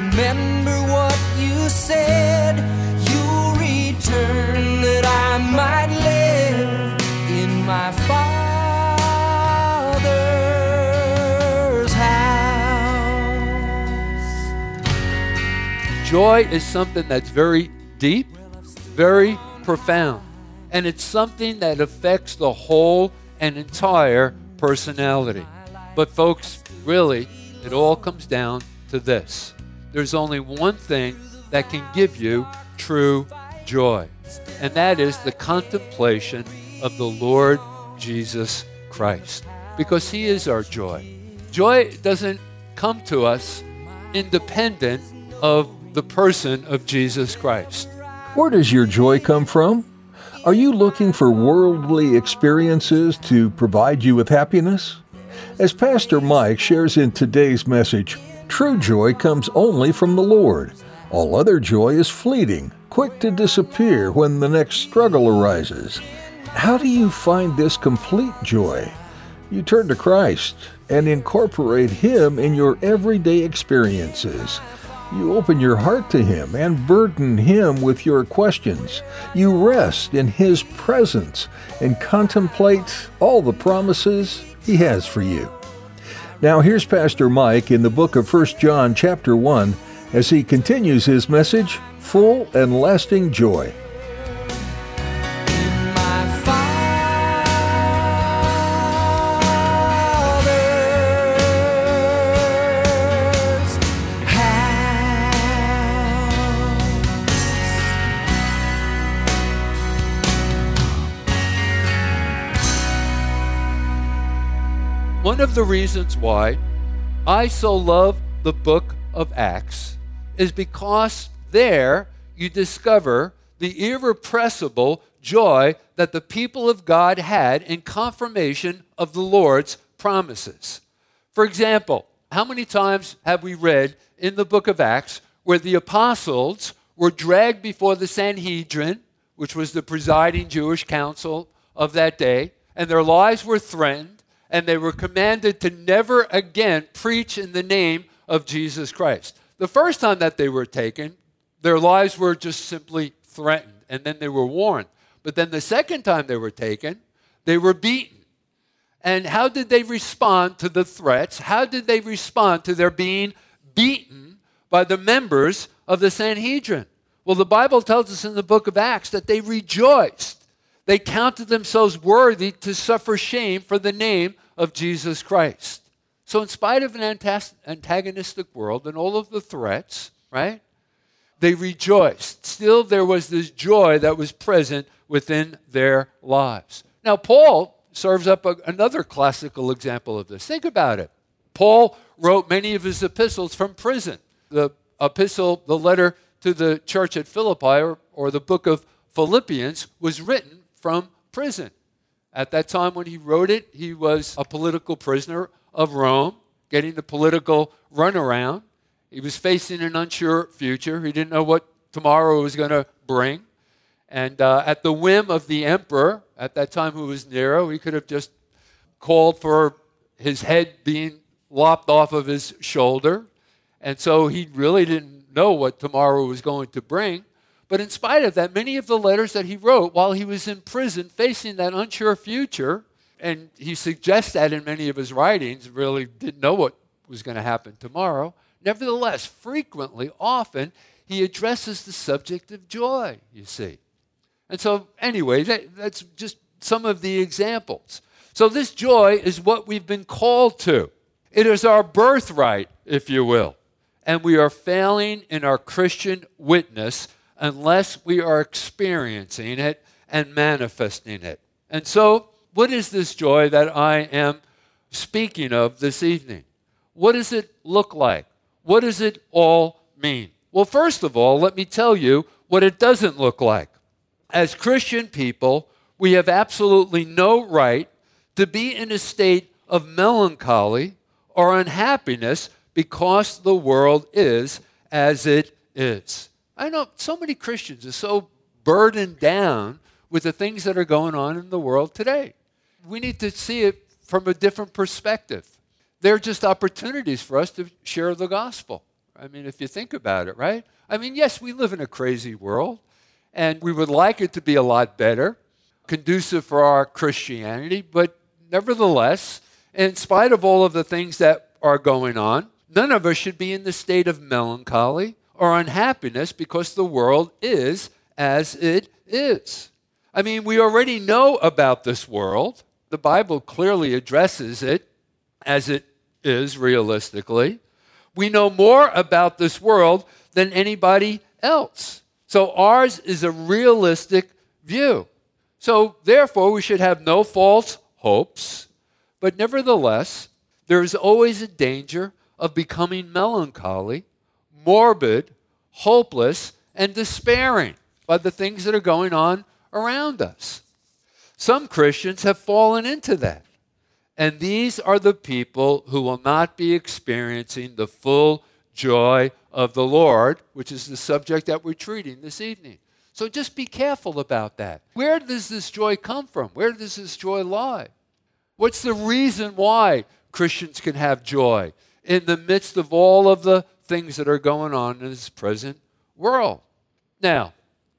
Remember what you said. You'll return that I might live in my Father's house. Joy is something that's very deep, very profound, and it's something that affects the whole and entire personality. But, folks, really, it all comes down to this there's only one thing that can give you true joy, and that is the contemplation of the Lord Jesus Christ, because He is our joy. Joy doesn't come to us independent of the person of Jesus Christ. Where does your joy come from? Are you looking for worldly experiences to provide you with happiness? As Pastor Mike shares in today's message, true joy comes only from the Lord. All other joy is fleeting, quick to disappear when the next struggle arises. How do you find this complete joy? You turn to Christ and incorporate Him in your everyday experiences. You open your heart to Him and burden Him with your questions. You rest in His presence and contemplate all the promises He has for you. Now here's Pastor Mike in the book of 1 John chapter 1 as he continues his message, Full and Lasting Joy. One of the reasons why I so love the book of Acts is because there you discover the irrepressible joy that the people of God had in confirmation of the Lord's promises. For example, how many times have we read in the book of Acts where the apostles were dragged before the Sanhedrin, which was the presiding Jewish council of that day, and their lives were threatened? And they were commanded to never again preach in the name of Jesus Christ. The first time that they were taken, their lives were just simply threatened, and then they were warned. But then the second time they were taken, they were beaten. And how did they respond to the threats? How did they respond to their being beaten by the members of the Sanhedrin? Well, the Bible tells us in the book of Acts that they rejoiced. They counted themselves worthy to suffer shame for the name of Jesus Christ. So, in spite of an antagonistic world and all of the threats, right, they rejoiced. Still, there was this joy that was present within their lives. Now, Paul serves up a, another classical example of this. Think about it. Paul wrote many of his epistles from prison. The epistle, the letter to the church at Philippi, or, or the book of Philippians, was written from prison. At that time when he wrote it, he was a political prisoner of Rome, getting the political runaround. He was facing an unsure future. He didn't know what tomorrow was going to bring. And uh, at the whim of the emperor, at that time who was Nero, he could have just called for his head being lopped off of his shoulder. And so he really didn't know what tomorrow was going to bring. But in spite of that, many of the letters that he wrote while he was in prison facing that unsure future, and he suggests that in many of his writings, really didn't know what was going to happen tomorrow. Nevertheless, frequently, often, he addresses the subject of joy, you see. And so, anyway, that, that's just some of the examples. So, this joy is what we've been called to. It is our birthright, if you will. And we are failing in our Christian witness unless we are experiencing it and manifesting it. And so, what is this joy that I am speaking of this evening? What does it look like? what does it all mean? Well, first of all, let me tell you what it doesn't look like. As Christian people, we have absolutely no right to be in a state of melancholy or unhappiness because the world is as it is. I know so many Christians are so burdened down with the things that are going on in the world today. We need to see it from a different perspective. They're just opportunities for us to share the gospel. I mean, if you think about it, right? I mean, yes, we live in a crazy world, and we would like it to be a lot better, conducive for our Christianity, but nevertheless, in spite of all of the things that are going on, none of us should be in the state of melancholy or unhappiness because the world is as it is. I mean, we already know about this world. The Bible clearly addresses it as it is realistically. We know more about this world than anybody else. So ours is a realistic view. So therefore, we should have no false hopes. But nevertheless, there is always a danger of becoming melancholy, morbid, hopeless, and despairing by the things that are going on around us. Some Christians have fallen into that. And these are the people who will not be experiencing the full joy of the Lord, which is the subject that we're treating this evening. So just be careful about that. Where does this joy come from? Where does this joy lie? What's the reason why Christians can have joy in the midst of all of the things that are going on in this present world? Now,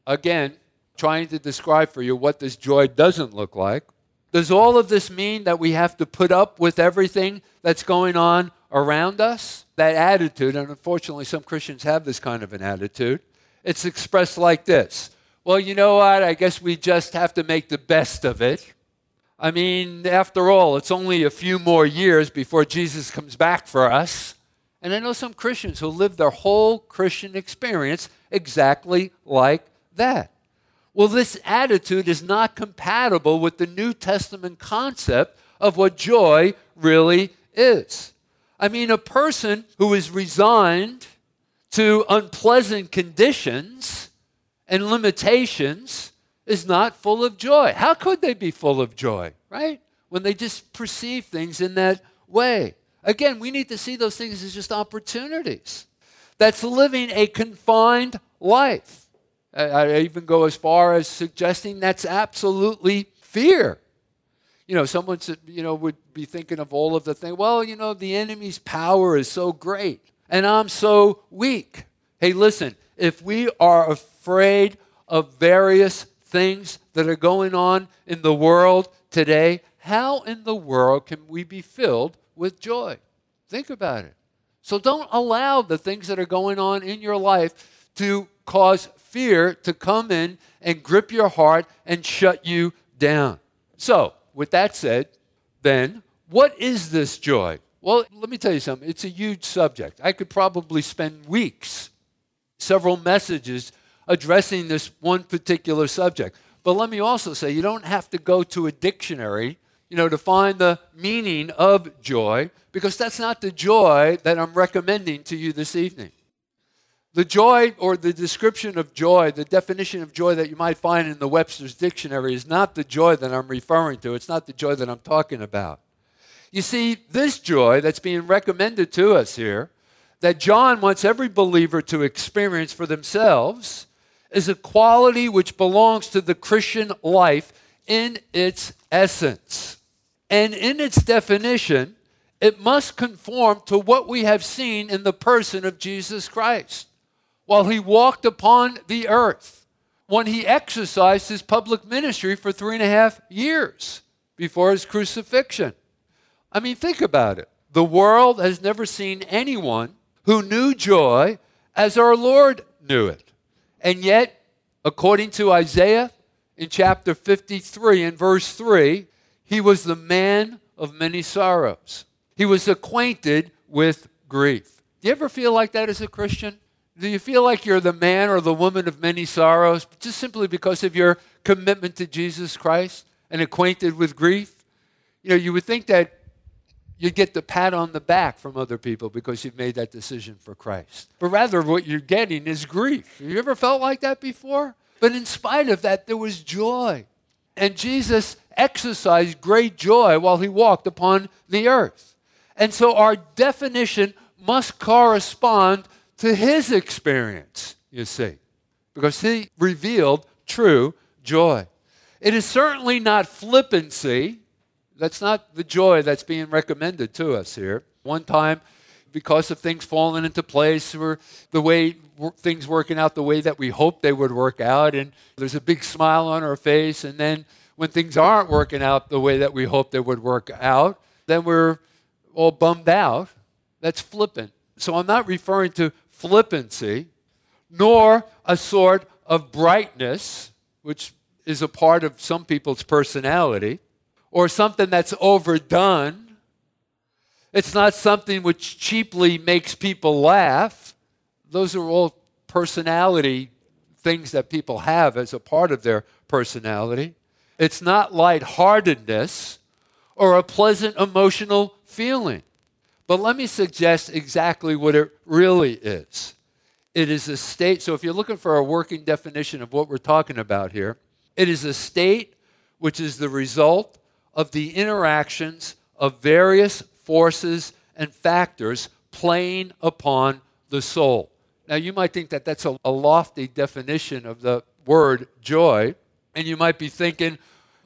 again, trying to describe for you what this joy doesn't look like. Does all of this mean that we have to put up with everything that's going on around us? That attitude, and unfortunately, some Christians have this kind of an attitude. It's expressed like this Well, you know what? I guess we just have to make the best of it. I mean, after all, it's only a few more years before Jesus comes back for us. And I know some Christians who live their whole Christian experience exactly like that. Well, this attitude is not compatible with the New Testament concept of what joy really is. I mean, a person who is resigned to unpleasant conditions and limitations is not full of joy. How could they be full of joy, right? When they just perceive things in that way. Again, we need to see those things as just opportunities. That's living a confined life. I even go as far as suggesting that's absolutely fear. You know, someone you know would be thinking of all of the things. Well, you know, the enemy's power is so great, and I'm so weak. Hey, listen, if we are afraid of various things that are going on in the world today, how in the world can we be filled with joy? Think about it. So don't allow the things that are going on in your life to cause fear to come in and grip your heart and shut you down. So, with that said, then, what is this joy? Well, let me tell you something. It's a huge subject. I could probably spend weeks, several messages addressing this one particular subject. But let me also say, you don't have to go to a dictionary, you know, to find the meaning of joy, because that's not the joy that I'm recommending to you this evening. The joy or the description of joy, the definition of joy that you might find in the Webster's Dictionary is not the joy that I'm referring to. It's not the joy that I'm talking about. You see, this joy that's being recommended to us here, that John wants every believer to experience for themselves, is a quality which belongs to the Christian life in its essence. And in its definition, it must conform to what we have seen in the person of Jesus Christ while he walked upon the earth, when he exercised his public ministry for three and a half years before his crucifixion. I mean, think about it. The world has never seen anyone who knew joy as our Lord knew it. And yet, according to Isaiah in chapter 53 and verse 3, he was the man of many sorrows. He was acquainted with grief. Do you ever feel like that as a Christian? Do you feel like you're the man or the woman of many sorrows just simply because of your commitment to Jesus Christ and acquainted with grief? You know, you would think that you'd get the pat on the back from other people because you've made that decision for Christ. But rather, what you're getting is grief. Have you ever felt like that before? But in spite of that, there was joy. And Jesus exercised great joy while he walked upon the earth. And so our definition must correspond to his experience, you see, because he revealed true joy. It is certainly not flippancy. That's not the joy that's being recommended to us here. One time, because of things falling into place or the way things working out the way that we hoped they would work out, and there's a big smile on our face, and then when things aren't working out the way that we hoped they would work out, then we're all bummed out. That's flippant. So I'm not referring to flippancy, nor a sort of brightness, which is a part of some people's personality, or something that's overdone. It's not something which cheaply makes people laugh. Those are all personality things that people have as a part of their personality. It's not lightheartedness or a pleasant emotional feeling. But let me suggest exactly what it really is. It is a state, so if you're looking for a working definition of what we're talking about here, it is a state which is the result of the interactions of various forces and factors playing upon the soul. Now, you might think that that's a, lofty definition of the word joy, and you might be thinking,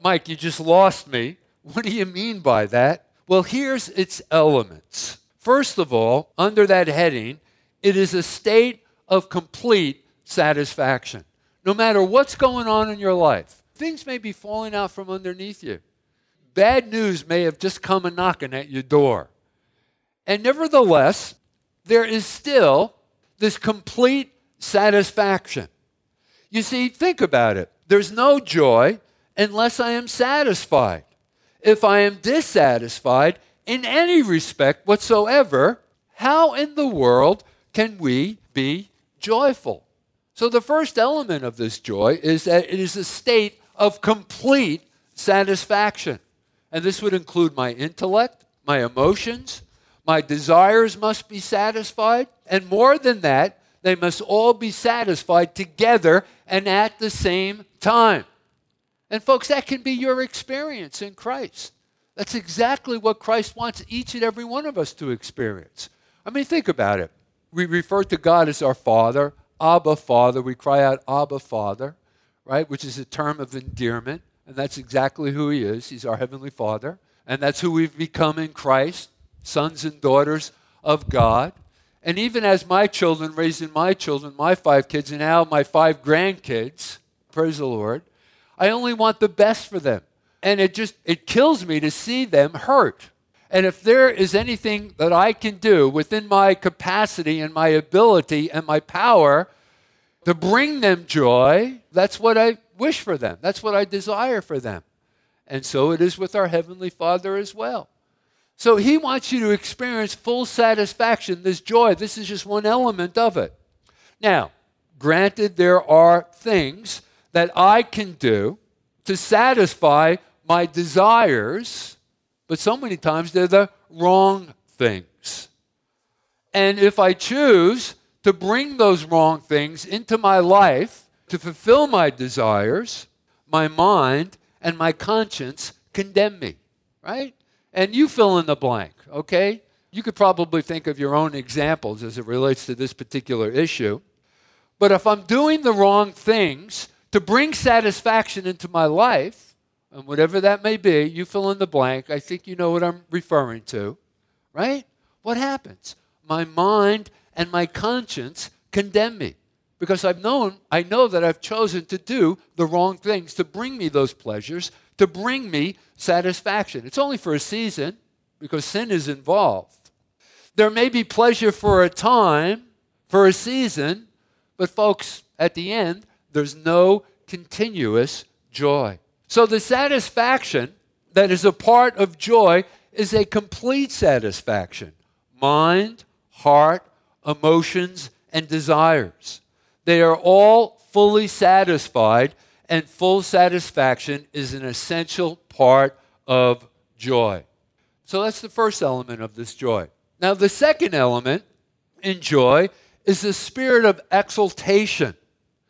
Mike, you just lost me. What do you mean by that? Well, here's its elements. First of all, under that heading, it is a state of complete satisfaction. No matter what's going on in your life, things may be falling out from underneath you. Bad news may have just come a knocking at your door. And nevertheless, there is still this complete satisfaction. You see, think about it. There's no joy unless I am satisfied. If I am dissatisfied in any respect whatsoever, how in the world can we be joyful? So, the first element of this joy is that it is a state of complete satisfaction. And this would include my intellect, my emotions, my desires must be satisfied. And more than that, they must all be satisfied together and at the same time. And, folks, that can be your experience in Christ. That's exactly what Christ wants each and every one of us to experience. I mean, think about it. We refer to God as our Father, Abba Father. We cry out, Abba Father, right? Which is a term of endearment. And that's exactly who He is. He's our Heavenly Father. And that's who we've become in Christ, sons and daughters of God. And even as my children, raising my children, my five kids, and now my five grandkids, praise the Lord, I only want the best for them. And it just, it kills me to see them hurt. And if there is anything that I can do within my capacity and my ability and my power to bring them joy, that's what I wish for them. That's what I desire for them. And so it is with our Heavenly Father as well. So He wants you to experience full satisfaction, this joy. This is just one element of it. Now, granted, there are things that I can do to satisfy my desires, but so many times they're the wrong things. And if I choose to bring those wrong things into my life to fulfill my desires, my mind and my conscience condemn me, right? And you fill in the blank, okay? You could probably think of your own examples as it relates to this particular issue. But if I'm doing the wrong things to bring satisfaction into my life, and whatever that may be, you fill in the blank. I think you know what I'm referring to, right? What happens? My mind and my conscience condemn me because I've known, I know that I've chosen to do the wrong things to bring me those pleasures, to bring me satisfaction. It's only for a season because sin is involved. There may be pleasure for a time, for a season, but folks, at the end, there's no continuous joy. So the satisfaction that is a part of joy is a complete satisfaction mind, heart, emotions, and desires. They are all fully satisfied, and full satisfaction is an essential part of joy. So that's the first element of this joy. Now, the second element in joy is the spirit of exultation.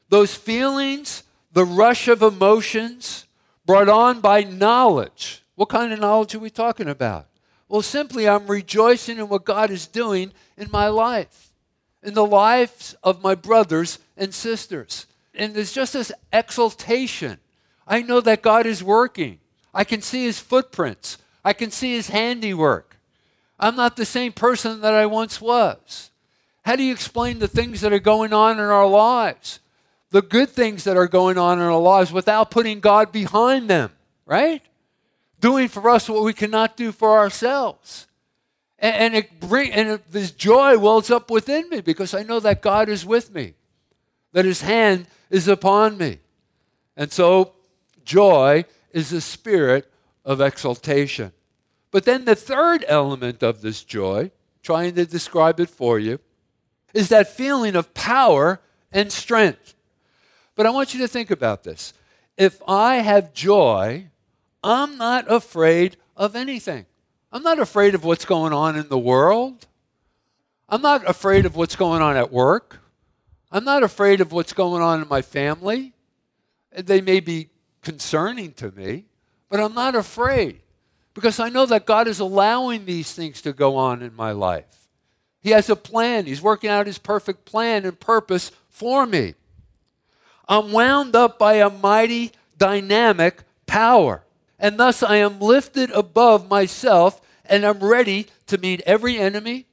Those feelings, the rush of emotions brought on by knowledge. What kind of knowledge are we talking about? Well, simply, I'm rejoicing in what God is doing in my life, in the lives of my brothers and sisters. And there's just this exultation. I know that God is working. I can see his footprints. I can see his handiwork. I'm not the same person that I once was. How do you explain the things that are going on in our lives? The good things that are going on in our lives without putting God behind them, right? Doing for us what we cannot do for ourselves. And, and it bring, and it, this joy wells up within me because I know that God is with me, that his hand is upon me. And so joy is a spirit of exaltation. But then the third element of this joy, trying to describe it for you, is that feeling of power and strength. But I want you to think about this. If I have joy, I'm not afraid of anything. I'm not afraid of what's going on in the world. I'm not afraid of what's going on at work. I'm not afraid of what's going on in my family. They may be concerning to me, but I'm not afraid because I know that God is allowing these things to go on in my life. He has a plan, He's working out His perfect plan and purpose for me. I'm wound up by a mighty, dynamic power, and thus I am lifted above myself and I'm ready to meet every enemy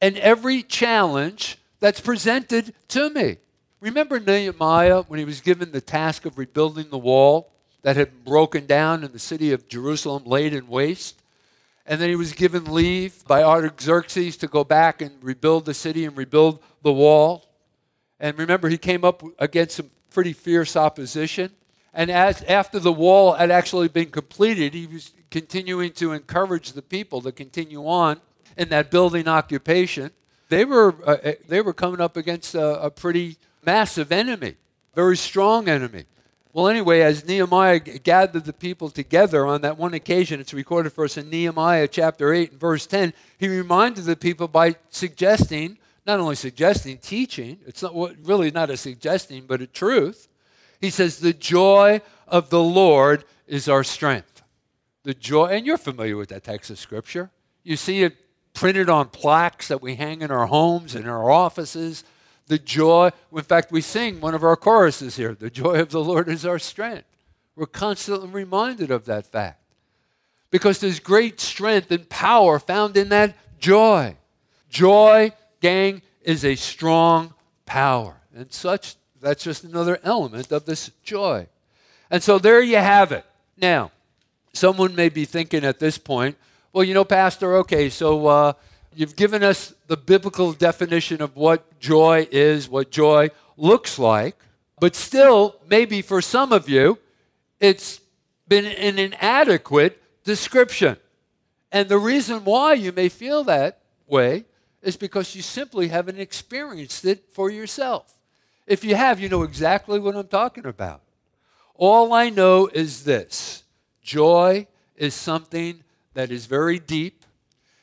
and every challenge that's presented to me. Remember Nehemiah when he was given the task of rebuilding the wall that had broken down in the city of Jerusalem, laid in waste? And then he was given leave by Artaxerxes to go back and rebuild the city and rebuild the wall. And remember, he came up against some pretty fierce opposition. And as, after the wall had actually been completed, he was continuing to encourage the people to continue on in that building occupation. They were, uh, they were coming up against a, a pretty massive enemy, very strong enemy. Well, anyway, as Nehemiah gathered the people together on that one occasion, it's recorded for us in Nehemiah chapter 8 and verse 10, he reminded the people by suggesting, not only suggesting, teaching, it's not really not a suggesting, but a truth. He says, The joy of the Lord is our strength. The joy, and you're familiar with that text of scripture. You see it printed on plaques that we hang in our homes and our offices the joy, in fact, we sing one of our choruses here the joy of the Lord is our strength. We're constantly reminded of that fact because there's great strength and power found in that joy. Joy, gang, is a strong power. And such, that's just another element of this joy. And so there you have it. Now, someone may be thinking at this point, well, you know, Pastor, okay, so uh, You've given us the biblical definition of what joy is, what joy looks like, but still, maybe for some of you, it's been an inadequate description. And the reason why you may feel that way is because you simply haven't experienced it for yourself. If you have, you know exactly what I'm talking about. All I know is this joy is something that is very deep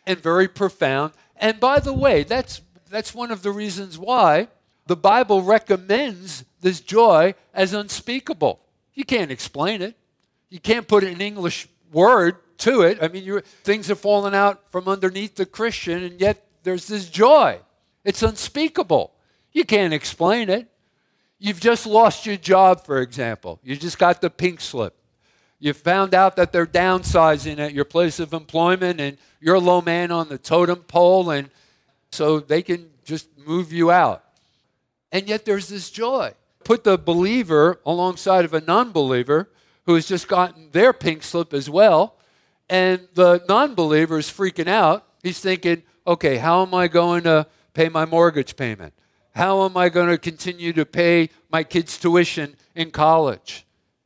and very profound. And by the way, that's, that's one of the reasons why the Bible recommends this joy as unspeakable. You can't explain it, you can't put an English word to it. I mean, things have fallen out from underneath the Christian, and yet there's this joy. It's unspeakable. You can't explain it. You've just lost your job, for example. You just got the pink slip. You found out that they're downsizing at your place of employment and you're a low man on the totem pole, and so they can just move you out. And yet there's this joy. Put the believer alongside of a non believer who has just gotten their pink slip as well, and the non believer is freaking out. He's thinking, okay, how am I going to pay my mortgage payment? How am I going to continue to pay my kids' tuition in college?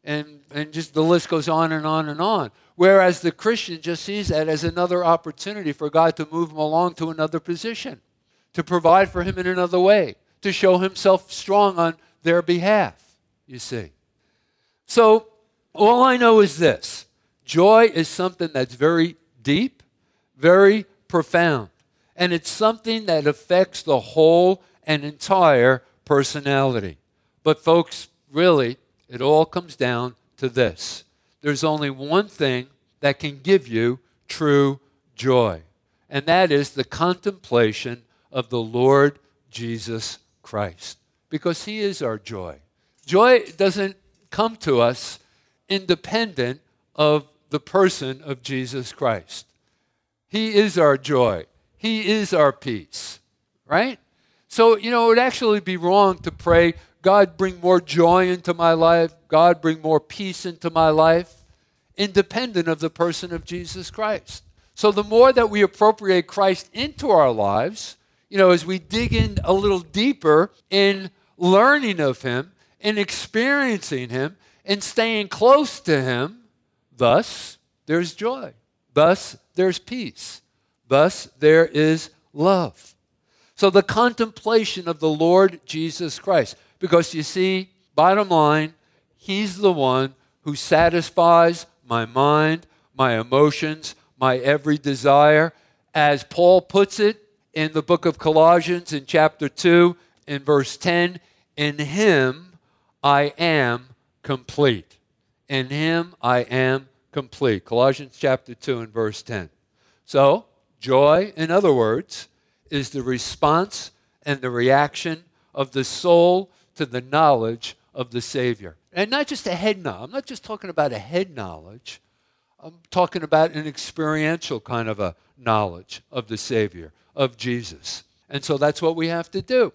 And, and just the list goes on and on and on. Whereas the Christian just sees that as another opportunity for God to move him along to another position, to provide for him in another way, to show himself strong on their behalf, you see. So, all I know is this joy is something that's very deep, very profound. And it's something that affects the whole and entire personality. But, folks, really, it all comes down to this there's only one thing that can give you true joy, and that is the contemplation of the Lord Jesus Christ, because He is our joy. Joy doesn't come to us independent of the person of Jesus Christ. He is our joy. He is our peace, right? So, you know, it would actually be wrong to pray, God, bring more joy into my life. God, bring more peace into my life, independent of the person of Jesus Christ. So, the more that we appropriate Christ into our lives, you know, as we dig in a little deeper in learning of Him, in experiencing Him, and staying close to Him, thus there's joy. Thus there's peace. Thus there is love. So the contemplation of the Lord Jesus Christ. Because you see, bottom line, He's the one who satisfies my mind, my emotions, my every desire. As Paul puts it in the book of Colossians in chapter 2, in verse 10, in Him I am complete. In Him I am complete. Colossians chapter 2 and verse 10. So, joy, in other words, is the response and the reaction of the soul to the knowledge of the Savior. And not just a head knowledge. I'm not just talking about a head knowledge. I'm talking about an experiential kind of a knowledge of the Savior, of Jesus. And so that's what we have to do.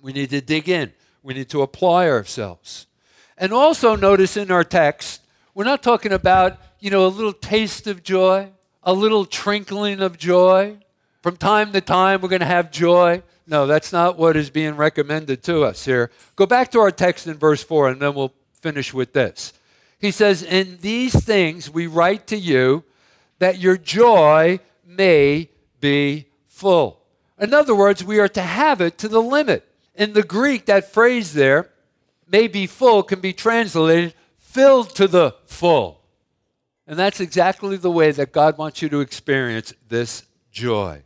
We need to dig in. We need to apply ourselves. And also notice in our text, we're not talking about, you know, a little taste of joy, a little trinkling of joy. From time to time, we're going to have joy. No, that's not what is being recommended to us here. Go back to our text in verse 4, and then we'll finish with this. He says, In these things we write to you that your joy may be full. In other words, we are to have it to the limit. In the Greek, that phrase there, may be full, can be translated filled to the full. And that's exactly the way that God wants you to experience this joy.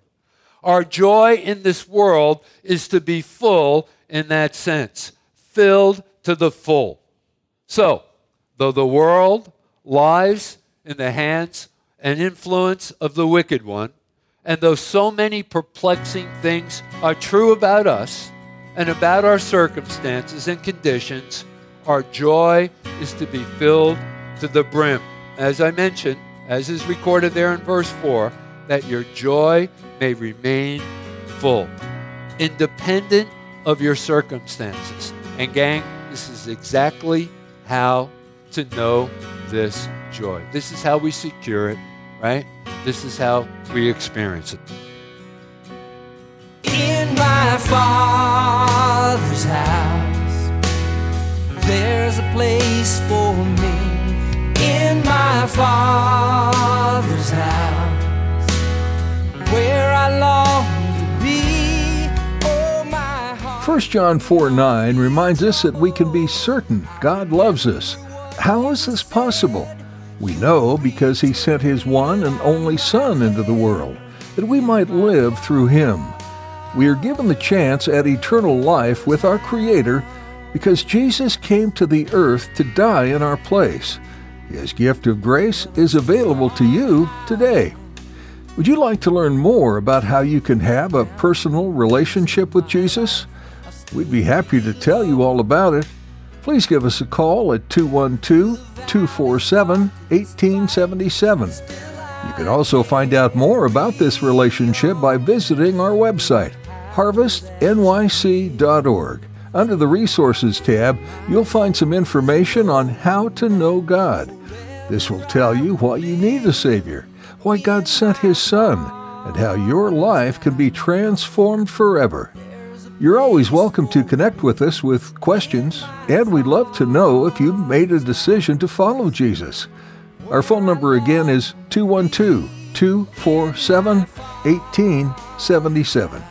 Our joy in this world is to be full in that sense, filled to the full. So, though the world lies in the hands and influence of the wicked one, and though so many perplexing things are true about us and about our circumstances and conditions, our joy is to be filled to the brim. As I mentioned, as is recorded there in verse 4, that your joy may remain full, independent of your circumstances. And, gang, this is exactly how to know this joy. This is how we secure it, right? This is how we experience it. In my Father's house, there's a place for me. In my Father's house, 1 John 4 9 reminds us that we can be certain God loves us. How is this possible? We know because He sent His one and only Son into the world, that we might live through Him. We are given the chance at eternal life with our Creator because Jesus came to the earth to die in our place. His gift of grace is available to you today. Would you like to learn more about how you can have a personal relationship with Jesus? We'd be happy to tell you all about it. Please give us a call at 212 247 1877. You can also find out more about this relationship by visiting our website, harvestnyc.org. Under the Resources tab, you'll find some information on how to know God. This will tell you why you need a Savior, why God sent His Son, and how your life can be transformed forever. You're always welcome to connect with us with questions, and we'd love to know if you've made a decision to follow Jesus. Our phone number again is 212 247 1877.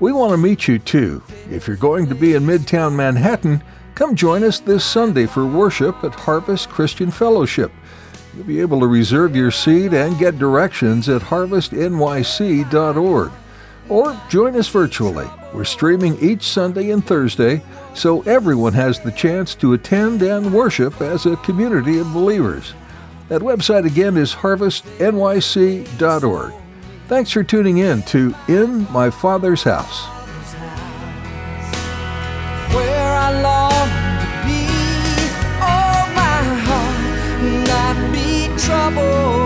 We want to meet you too. If you're going to be in Midtown Manhattan, come join us this Sunday for worship at Harvest Christian Fellowship. You'll be able to reserve your seat and get directions at harvestnyc.org. Or join us virtually. We're streaming each Sunday and Thursday, so everyone has the chance to attend and worship as a community of believers. That website again is harvestnyc.org. Thanks for tuning in to In My Father's House. sabor.